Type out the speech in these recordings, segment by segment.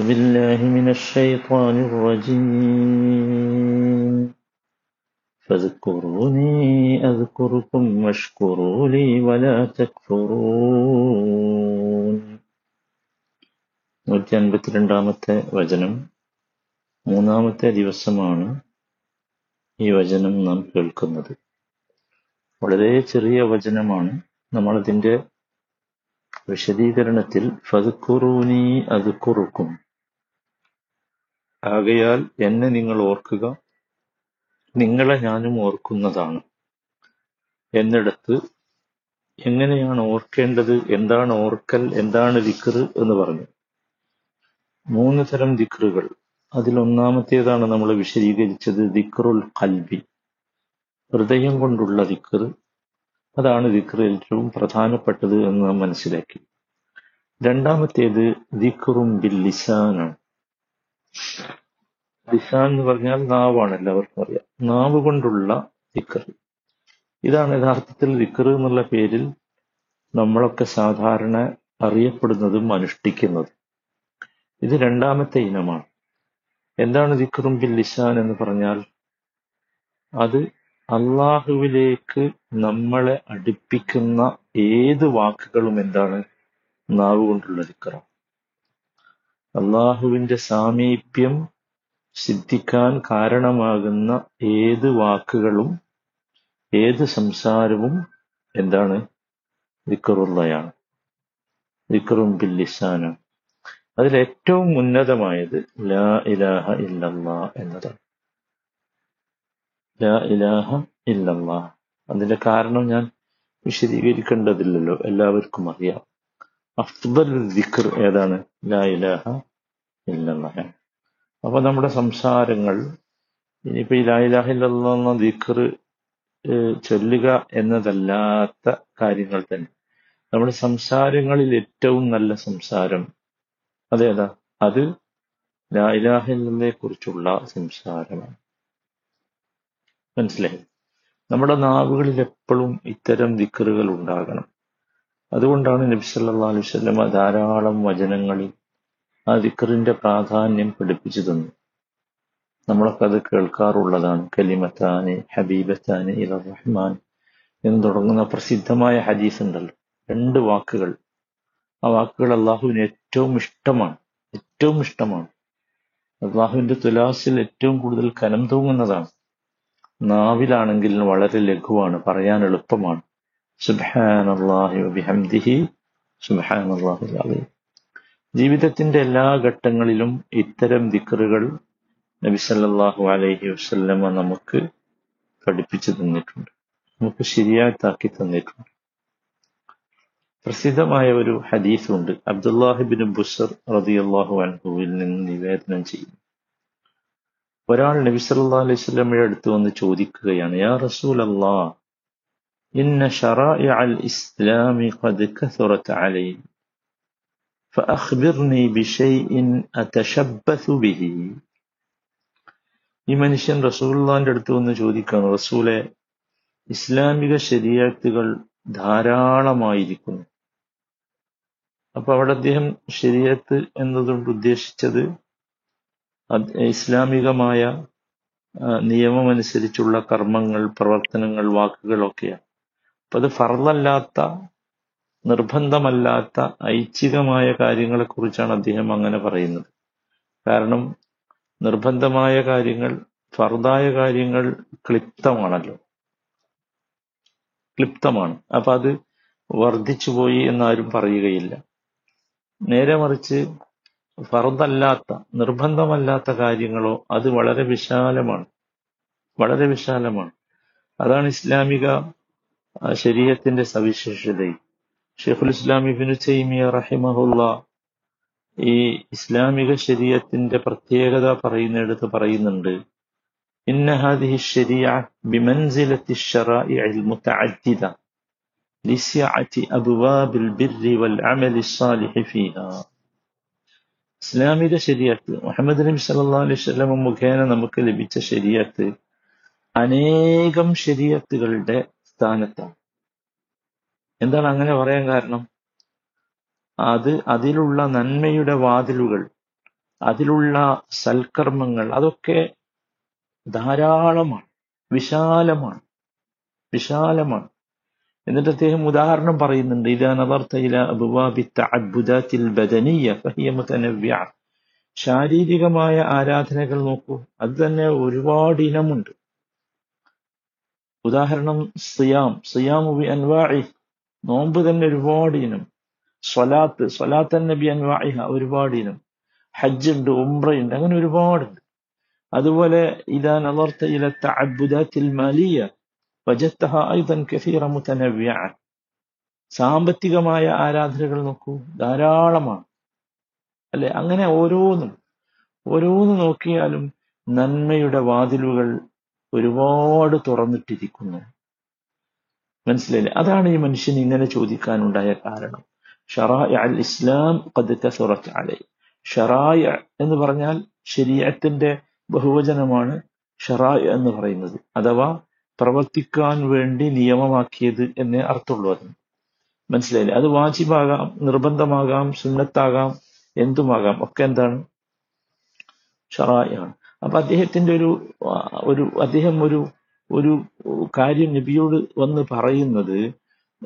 بالله من الشيطان الرجيم فاذكروني أذكركم واشكروا لي ولا تكفرون നൂറ്റി അൻപത്തിരണ്ടാമത്തെ വചനം മൂന്നാമത്തെ ദിവസമാണ് ഈ വചനം നാം കേൾക്കുന്നത് വളരെ ചെറിയ വചനമാണ് നമ്മളതിന്റെ വിശദീകരണത്തിൽ ഫദ്കുറൂനി അദ്കുറുക്കും ആകയാൽ എന്നെ നിങ്ങൾ ഓർക്കുക. നിങ്ങളെ ഞാനും ഓർക്കുന്നതാണ്. എന്നിടത്ത് എങ്ങനെയാണ് ഓർക്കേണ്ടത്? എന്താണ് ഓർക്കൽ? എന്താണ് ദിക്റ് എന്ന് പറഞ്ഞു. മൂന്ന് തരം ദിക്റുകൾ. അതിൽ ഒന്നാമത്തേതാണ് നമ്മൾ വിശദീകരിച്ചത് ദിക്റുൽ കൽബി ഹൃദയം കൊണ്ടുള്ള ദിക്റ് അതാണ് ദിക്ർ ഏറ്റവും പ്രധാനപ്പെട്ടത് എന്ന് നാം മനസ്സിലാക്കി. രണ്ടാമത്തേത് ദിക്റും ബിൽ ലിസാനാണ് ലിസാൻ എന്ന് പറഞ്ഞാൽ നാവാണ് എല്ലാവർക്കും അറിയാം. നാവ് കൊണ്ടുള്ള ദിക്കർ. ഇതാണ് യഥാർത്ഥത്തിൽ ദിക്കർ എന്നുള്ള പേരിൽ നമ്മളൊക്കെ സാധാരണ അറിയപ്പെടുന്നതും അനുഷ്ഠിക്കുന്നതും. ഇത് രണ്ടാമത്തെ ഇനമാണ്. എന്താണ് ദിക്കറും ബിൽ ലിസാൻ എന്ന് പറഞ്ഞാൽ അത് അള്ളാഹുവിലേക്ക് നമ്മളെ അടുപ്പിക്കുന്ന ഏത് വാക്കുകളും എന്താണ് നാവ് കൊണ്ടുള്ള ദിക്റാണ് അള്ളാഹുവിന്റെ സാമീപ്യം സിദ്ധിക്കാൻ കാരണമാകുന്ന ഏത് വാക്കുകളും ഏത് സംസാരവും എന്താണ്? വിക്രുള്ളയാണ് വിക്രും ബില്ലിസാനാണ് അതിലേറ്റവും ഉന്നതമായത് ലാ ഇലാഹ ഇല്ലല്ലാ എന്നതാണ്. ലാ ഇലാഹ ഇല്ലല്ലാ. അതിന്റെ കാരണം ഞാൻ വിശദീകരിക്കേണ്ടതില്ലല്ലോ. എല്ലാവർക്കും അറിയാം. അഫ്ദൽ ദിക്ർ ഏതാണ്? ലാ ഇലാഹ ഇല്ലല്ലാഹ്. അപ്പൊ നമ്മുടെ സംസാരങ്ങൾ ഇനിയിപ്പോ ഈ ലാ ഇലാഹ ഇല്ലല്ലാ എന്ന ദിക്ർ ചൊല്ലുക എന്നതല്ലാത്ത കാര്യങ്ങൾ തന്നെ. നമ്മുടെ സംസാരങ്ങളിൽ ഏറ്റവും നല്ല സംസാരം അതേതാ? അത് ലാ ഇലാഹ കുറിച്ചുള്ള സംസാരമാണ്. മനസ്സിലായി? നമ്മുടെ നാവുകളിൽ എപ്പോഴും ഇത്തരം ദിക്കറുകൾ ഉണ്ടാകണം. അതുകൊണ്ടാണ് നബി സല്ലല്ലാഹു അലൈഹി വസല്ലമ ധാരാളം വചനങ്ങളിൽ ആ ദിക്കറിന്റെ പ്രാധാന്യം പഠിപ്പിച്ചു തന്നു. നമ്മളൊക്കെ അത് കേൾക്കാറുള്ളതാണ്. കലിമത്താന് ഹബീബത്താന് ഇല റഹ്മാൻ എന്ന് തുടങ്ങുന്ന പ്രസിദ്ധമായ ഹദീസ് ഉണ്ടല്ലോ രണ്ട് വാക്കുകൾ. ആ വാക്കുകൾ അള്ളാഹുവിന് ഏറ്റവും ഇഷ്ടമാണ്. ഏറ്റവും ഇഷ്ടമാണ്. അള്ളാഹുവിന്റെ തുലാസിൽ ഏറ്റവും കൂടുതൽ കനം തൂങ്ങുന്നതാണ്. നാവിലാണെങ്കിൽ വളരെ ലഘുവാണ് പറയാൻ എളുപ്പമാണ്. സുബ്ഹാനല്ലാഹി അലീം. ജീവിതത്തിന്റെ എല്ലാ ഘട്ടങ്ങളിലും ഇത്തരം ദിക്കറുകൾ നബി സല്ലല്ലാഹു അലൈഹി വസല്ലമ നമുക്ക് പഠിപ്പിച്ചു തന്നിട്ടുണ്ട്. നമുക്ക് ശരിയായിട്ടാക്കി തന്നിട്ടുണ്ട്. പ്രസിദ്ധമായ ഒരു ഹദീസ് ഉണ്ട് അബ്ദുല്ലാഹിബിൻ ബുസർ റളിയല്ലാഹു അൻഹുവിൽ നിന്ന് നിവേദനം ചെയ്യുന്നു. ഒരാൾ നബി സല്ലാ അലൈഹി വസല്ലമയുടെ അടുത്ത് വന്ന് ചോദിക്കുകയാണ് യാ റസൂലല്ലാ ഇന്ന ഷറാഇഅൽ ഇസ്ലാമി ഖദ് കസറത് അലൈ فأخبرني بشيء أتشبث به ഈ മനുഷ്യൻ റസൂലുള്ളാന്റെ അടുത്ത് വന്ന് ചോദിക്കുകയാണ് റസൂലെ ഇസ്ലാമിക ശരീഅത്തുകൾ ധാരാളമായിരിക്കുന്നു അപ്പൊ അവിടെ അദ്ദേഹം ശരീഅത്ത് എന്നതുകൊണ്ട് ഉദ്ദേശിച്ചത് ഇസ്ലാമികമായ നിയമമനുസരിച്ചുള്ള കർമ്മങ്ങൾ പ്രവർത്തനങ്ങൾ വാക്കുകളൊക്കെയാണ് അപ്പൊ അത് ഫർളല്ലാത്ത നിർബന്ധമല്ലാത്ത ഐച്ഛികമായ കാര്യങ്ങളെ കുറിച്ചാണ് അദ്ദേഹം അങ്ങനെ പറയുന്നത്. കാരണം നിർബന്ധമായ കാര്യങ്ങൾ ഫർദായ കാര്യങ്ങൾ ക്ലിപ്തമാണല്ലോ. ക്ലിപ്തമാണ്. അപ്പൊ അത് വർദ്ധിച്ചു വർദ്ധിച്ചുപോയി എന്നാരും പറയുകയില്ല. നേരെ മറിച്ച് ഫർദല്ലാത്ത നിർബന്ധമല്ലാത്ത കാര്യങ്ങളോ അത് വളരെ വിശാലമാണ്. വളരെ വിശാലമാണ്. അതാണ് ഇസ്ലാമിക ശരീരത്തിന്റെ സവിശേഷതയും ഷെയ്ഖുൽ ഇസ്ലാം ഇബിനു തൈമിയ റഹിമഹുല്ല ഈ ഇസ്ലാമിക ശരീരത്തിന്റെ പ്രത്യേകത പറയുന്നിടത്ത് പറയുന്നുണ്ട് ഇന്ന ഹാദിഹി ശരിയ ബിമൻസിലത്തി الشرائع المتعددة لسعة أبواب البر والعمل الصالح فيها ഇസ്ലാമിക ശരിയത്ത് മുഹമ്മദ് നബി സല്ലല്ലാഹു അലൈഹി വസല്ലം മുഖേന നമുക്ക് ലഭിച്ച ശരിയത്ത് അനേകം ശരിയത്തുകളുടെ സ്ഥാനത്താണ്. എന്താണ് അങ്ങനെ പറയാൻ കാരണം? അത് അതിലുള്ള നന്മയുടെ വാതിലുകൾ അതിലുള്ള സൽക്കർമ്മങ്ങൾ അതൊക്കെ ധാരാളമാണ് വിശാലമാണ് വിശാലമാണ്. എന്നിട്ട് അദ്ദേഹം ഉദാഹരണം പറയുന്നുണ്ട് ഇതാ നദർത്ത ഇല അത്ഭുതത്തിൽ ബദനീയ ബദനിയ ഫഹിയ മുതനവ്യ. ശാരീരികമായ ആരാധനകൾ നോക്കൂ അത് തന്നെ ഒരുപാട് ഇനമുണ്ട്. ഉദാഹരണം സിയാം. സിയാം ബി അൻവാഇ. നോമ്പ് തന്നെ ഒരുപാട് ഇനം സ്വലാത്ത് സ്വലാത്ത് നബി അൻവാഇഹ ഒരുപാട് ഇനം ഹജ്ജ് ഉണ്ട് ഉംറയുണ്ട് അങ്ങനെ ഒരുപാടുണ്ട്. അതുപോലെ ഇതാ നലർത്ത ഇല തഅബ്ബുദാത്തിൽ മാലിയ വജത്തഹ ഐദൻ കസീറ മുതനവ്യ. സാമ്പത്തികമായ ആരാധനകൾ നോക്കൂ ധാരാളമാണ്. അല്ലെ? അങ്ങനെ ഓരോന്നും ഓരോന്ന് നോക്കിയാലും നന്മയുടെ വാതിലുകൾ ഒരുപാട് തുറന്നിട്ടിരിക്കുന്നു. മനസ്സിലായില്ലേ? അതാണ് ഈ മനുഷ്യൻ ഇങ്ങനെ ചോദിക്കാനുണ്ടായ കാരണം. ഷറായ അൽ ഇസ്ലാം പതുക്കെ സുറച്ചാലെ അലൈ. ഷറായ എന്ന് പറഞ്ഞാൽ ശരീരത്തിന്റെ ബഹുവചനമാണ് ഷറായ എന്ന് പറയുന്നത്. അഥവാ പ്രവർത്തിക്കാൻ വേണ്ടി നിയമമാക്കിയത് എന്നേ അർത്ഥമുള്ളൂ അതിന് മനസ്സിലായില്ലേ? അത് വാജിബാകാം നിർബന്ധമാകാം സുന്നത്താകാം എന്തുമാകാം ഒക്കെ എന്താണ്? ഷറായാണ് അപ്പൊ അദ്ദേഹത്തിന്റെ ഒരു ഒരു അദ്ദേഹം ഒരു ഒരു കാര്യം നബിയോട് വന്ന് പറയുന്നത്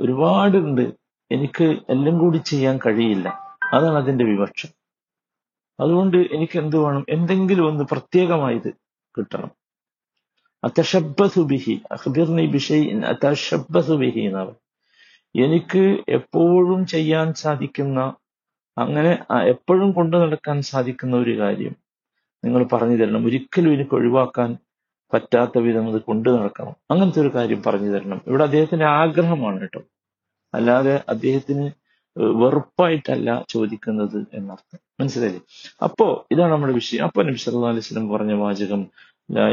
ഒരുപാടുണ്ട്. എനിക്ക് എല്ലാം കൂടി ചെയ്യാൻ കഴിയില്ല. അതാണ് അതിന്റെ വിവക്ഷം. അതുകൊണ്ട് എനിക്ക് എന്ത് വേണം? എന്തെങ്കിലും ഒന്ന് പ്രത്യേകമായത് കിട്ടണം. അത്തഷബസു ബിഹി അഖ്ബിർനി ബിഷൈഇൻ എന്നവർ ബിഹി എന്നാണ്. എനിക്ക് എപ്പോഴും ചെയ്യാൻ സാധിക്കുന്ന അങ്ങനെ എപ്പോഴും കൊണ്ടു നടക്കാൻ സാധിക്കുന്ന ഒരു കാര്യം നിങ്ങൾ പറഞ്ഞു തരണം ഒരിക്കലും എനിക്ക് ഒഴിവാക്കാൻ പറ്റാത്ത വിധം അത് കൊണ്ടു നടക്കണം. അങ്ങനത്തെ ഒരു കാര്യം പറഞ്ഞു തരണം. ഇവിടെ അദ്ദേഹത്തിന്റെ ആഗ്രഹമാണ് കേട്ടോ. അല്ലാതെ അദ്ദേഹത്തിന് വെറുപ്പായിട്ടല്ല ചോദിക്കുന്നത് എന്നർത്ഥം. മനസ്സിലായില്ലേ? അപ്പോ ഇതാണ് നമ്മുടെ വിഷയം. അപ്പൊ നബി സല്ലു അലൈഹി സ്വലം പറഞ്ഞ വാചകം ലാ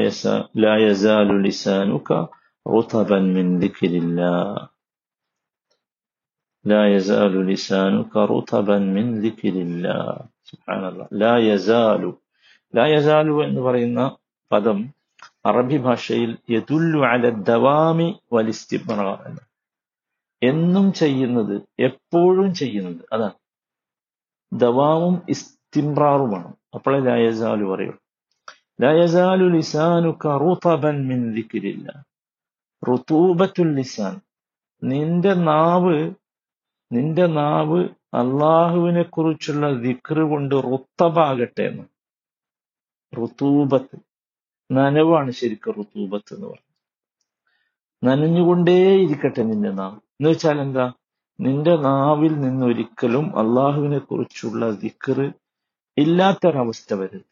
ലായസാലു എന്ന് പറയുന്ന പദം അറബി ഭാഷയിൽ യതുല്ലു അല ദവാമി വലിസ്തിബ്ര എന്ന്. എന്നും ചെയ്യുന്നത് എപ്പോഴും ചെയ്യുന്നത് അതാണ്. ദവാമും ഇസ്തിംറാറുമാണ്. അപ്പോളെ ലായസാലു പറയുള്ളൂ. ലായസാലു ലിസാനു കറുതബൻ മിൻ ദിക്രില്ല. ലിസാൻ. നിന്റെ നാവ് നിന്റെ നാവ് അള്ളാഹുവിനെ കുറിച്ചുള്ള വിക്രു കൊണ്ട് റുത്തബാകട്ടെ എന്ന്. റുത്തൂബത്ത് നനവാണ് ശരിക്കും റുത്തൂബത്ത് എന്ന് പറയുന്നത് നനഞ്ഞുകൊണ്ടേയിരിക്കട്ടെ നിന്റെ നാവ്. എന്ന് വെച്ചാൽ എന്താ? നിന്റെ നാവിൽ നിന്നൊരിക്കലും അള്ളാഹുവിനെ കുറിച്ചുള്ള ദിക്കറ് ഇല്ലാത്തൊരവസ്ഥ വരരുത്.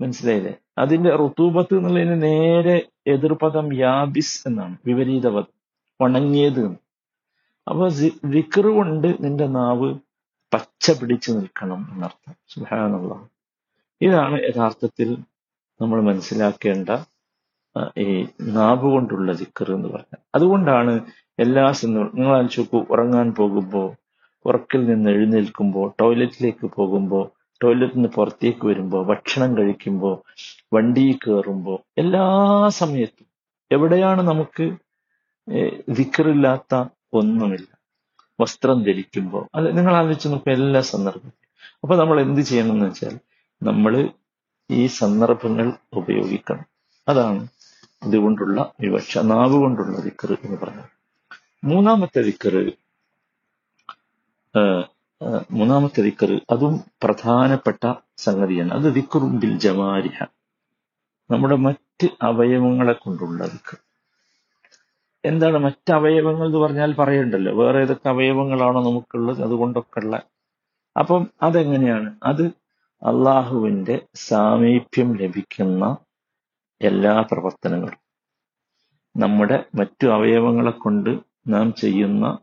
മനസ്സിലായില്ലേ? അതിന്റെ റുത്തൂബത്ത് എന്നുള്ളതിന് നേരെ എതിർപദം യാബിസ് എന്നാണ് വിപരീത പദം ഉണങ്ങിയത്. അപ്പൊ വിക്റ് കൊണ്ട് നിന്റെ നാവ് പച്ച പിടിച്ചു നിൽക്കണം എന്നർത്ഥം. സുഹാനുള്ള ഇതാണ് യഥാർത്ഥത്തിൽ നമ്മൾ മനസ്സിലാക്കേണ്ട ഈ നാവ് കൊണ്ടുള്ള ദിക്കർ എന്ന് പറഞ്ഞാൽ. അതുകൊണ്ടാണ് എല്ലാ സന്ദർഭം നിങ്ങൾ നോക്കൂ ഉറങ്ങാൻ പോകുമ്പോൾ ഉറക്കിൽ നിന്ന് എഴുന്നേൽക്കുമ്പോൾ ടോയ്ലറ്റിലേക്ക് പോകുമ്പോൾ ടോയ്ലറ്റിൽ നിന്ന് പുറത്തേക്ക് വരുമ്പോൾ ഭക്ഷണം കഴിക്കുമ്പോൾ വണ്ടിയിൽ കയറുമ്പോൾ എല്ലാ സമയത്തും എവിടെയാണ് നമുക്ക് ദിക്കറില്ലാത്ത ഒന്നുമില്ല. വസ്ത്രം ധരിക്കുമ്പോൾ അത് നിങ്ങൾ ആലോചിച്ച് നോക്കുക എല്ലാ സന്ദർഭത്തിലും. അപ്പൊ നമ്മൾ എന്ത് ചെയ്യണം എന്ന് വെച്ചാൽ നമ്മൾ ഈ സന്ദർഭങ്ങൾ ഉപയോഗിക്കണം. അതാണ് ഇതുകൊണ്ടുള്ള വിവക്ഷ നാവ് കൊണ്ടുള്ള വിക്കർ എന്ന് പറഞ്ഞത് മൂന്നാമത്തെ വിക്കർ മൂന്നാമത്തെ വിക്കർ അതും പ്രധാനപ്പെട്ട സംഗതിയാണ്. അത് വിക്കുറുമ്പിൽ ബിൽ ജമാരിഹ. നമ്മുടെ മറ്റ് അവയവങ്ങളെ കൊണ്ടുള്ള വിക്കർ എന്താണ് മറ്റ് അവയവങ്ങൾ എന്ന് പറഞ്ഞാൽ പറയണ്ടല്ലോ. വേറെ ഏതൊക്കെ അവയവങ്ങളാണോ നമുക്കുള്ളത് അതുകൊണ്ടൊക്കെ ഉള്ള അപ്പം അതെങ്ങനെയാണ്? അത് അള്ളാഹുവിന്റെ സാമീപ്യം ലഭിക്കുന്ന എല്ലാ പ്രവർത്തനങ്ങളും. നമ്മുടെ മറ്റു അവയവങ്ങളെ കൊണ്ട് നാം ചെയ്യുന്ന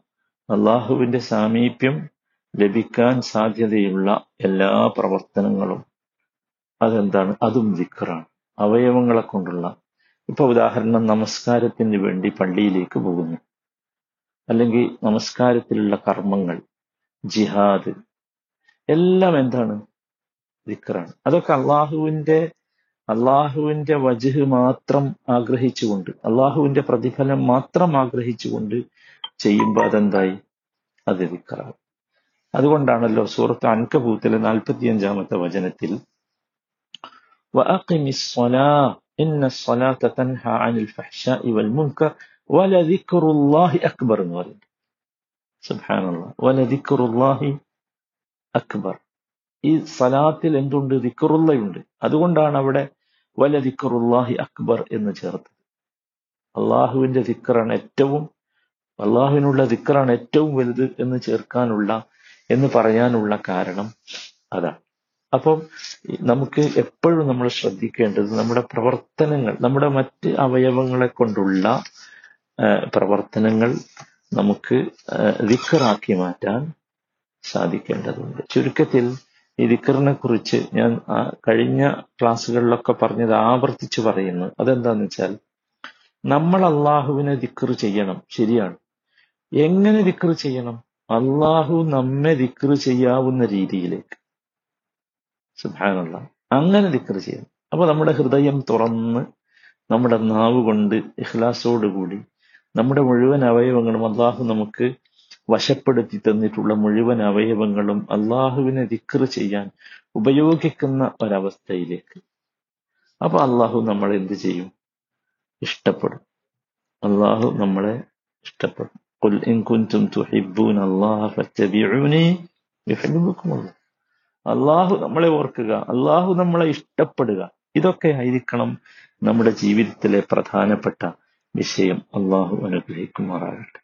അള്ളാഹുവിന്റെ സാമീപ്യം ലഭിക്കാൻ സാധ്യതയുള്ള എല്ലാ പ്രവർത്തനങ്ങളും അതെന്താണ്? അതും വിക്രാണ് അവയവങ്ങളെ കൊണ്ടുള്ള ഇപ്പൊ ഉദാഹരണം നമസ്കാരത്തിന് വേണ്ടി പള്ളിയിലേക്ക് പോകുന്നു. അല്ലെങ്കിൽ നമസ്കാരത്തിലുള്ള കർമ്മങ്ങൾ ജിഹാദ് എല്ലാം എന്താണ്? ദിക്റാണ്. അതൊക്കെ അള്ളാഹുവിന്റെ അള്ളാഹുവിന്റെ വജുഹ് മാത്രം ആഗ്രഹിച്ചുകൊണ്ട് അള്ളാഹുവിന്റെ പ്രതിഫലം മാത്രം ആഗ്രഹിച്ചുകൊണ്ട് ചെയ്യുമ്പോൾ അതെന്തായി? അത് ദിക്റാവും അതുകൊണ്ടാണല്ലോ സൂറത്ത് നാൽപ്പത്തി അഞ്ചാമത്തെ വചനത്തിൽ അക്ബർ എന്ന് പറയുന്നത് അക്ബർ. ഈ സലാത്തിൽ എന്തുണ്ട്? ദിക്കറുള്ളയുണ്ട് അതുകൊണ്ടാണ് അവിടെ വല ദിക്റുല്ലാഹി അക്ബർ എന്ന് ചേർത്തത്. അള്ളാഹുവിന്റെ ദിക്കറാണ് ഏറ്റവും അള്ളാഹുവിനുള്ള ദിക്കറാണ് ഏറ്റവും വലുത് എന്ന് ചേർക്കാനുള്ള എന്ന് പറയാനുള്ള കാരണം അതാണ്. അപ്പം നമുക്ക് എപ്പോഴും നമ്മൾ ശ്രദ്ധിക്കേണ്ടത് നമ്മുടെ പ്രവർത്തനങ്ങൾ നമ്മുടെ മറ്റ് അവയവങ്ങളെ കൊണ്ടുള്ള പ്രവർത്തനങ്ങൾ നമുക്ക് ദിക്കറാക്കി മാറ്റാൻ സാധിക്കേണ്ടതുണ്ട്. ചുരുക്കത്തിൽ ഈ ദിക്കറിനെ കുറിച്ച് ഞാൻ കഴിഞ്ഞ ക്ലാസ്സുകളിലൊക്കെ പറഞ്ഞത് ആവർത്തിച്ച് പറയുന്നു. അതെന്താന്ന് വെച്ചാൽ നമ്മൾ അള്ളാഹുവിനെ ദിക്കർ ചെയ്യണം. ശരിയാണ്. എങ്ങനെ ദിക്കർ ചെയ്യണം? അള്ളാഹു നമ്മെ ദിക്കർ ചെയ്യാവുന്ന രീതിയിലേക്ക്. സുഭാനുള്ള അങ്ങനെ ദിക്കർ ചെയ്യണം. അപ്പൊ നമ്മുടെ ഹൃദയം തുറന്ന് നമ്മുടെ നാവ് കൊണ്ട് ഇഖ്ലാസോടുകൂടി നമ്മുടെ മുഴുവൻ അവയവങ്ങളും അള്ളാഹു നമുക്ക് വശപ്പെടുത്തി തന്നിട്ടുള്ള മുഴുവൻ അവയവങ്ങളും അള്ളാഹുവിനെ ദിക്ർ ചെയ്യാൻ ഉപയോഗിക്കുന്ന ഒരവസ്ഥയിലേക്ക് അപ്പൊ അള്ളാഹു നമ്മളെ എന്ത് ചെയ്യും ഇഷ്ടപ്പെടും അള്ളാഹു നമ്മളെ ഇഷ്ടപ്പെടും قل إن كنتم تحبون الله فاتبعوني يحببكم الله അള്ളാഹു നമ്മളെ ഓർക്കുക അള്ളാഹു നമ്മളെ ഇഷ്ടപ്പെടുക ഇതൊക്കെ ആയിരിക്കണം നമ്മുടെ ജീവിതത്തിലെ പ്രധാനപ്പെട്ട വിഷയം അള്ളാഹു അനുഗ്രഹിക്കുമാറാകട്ടെ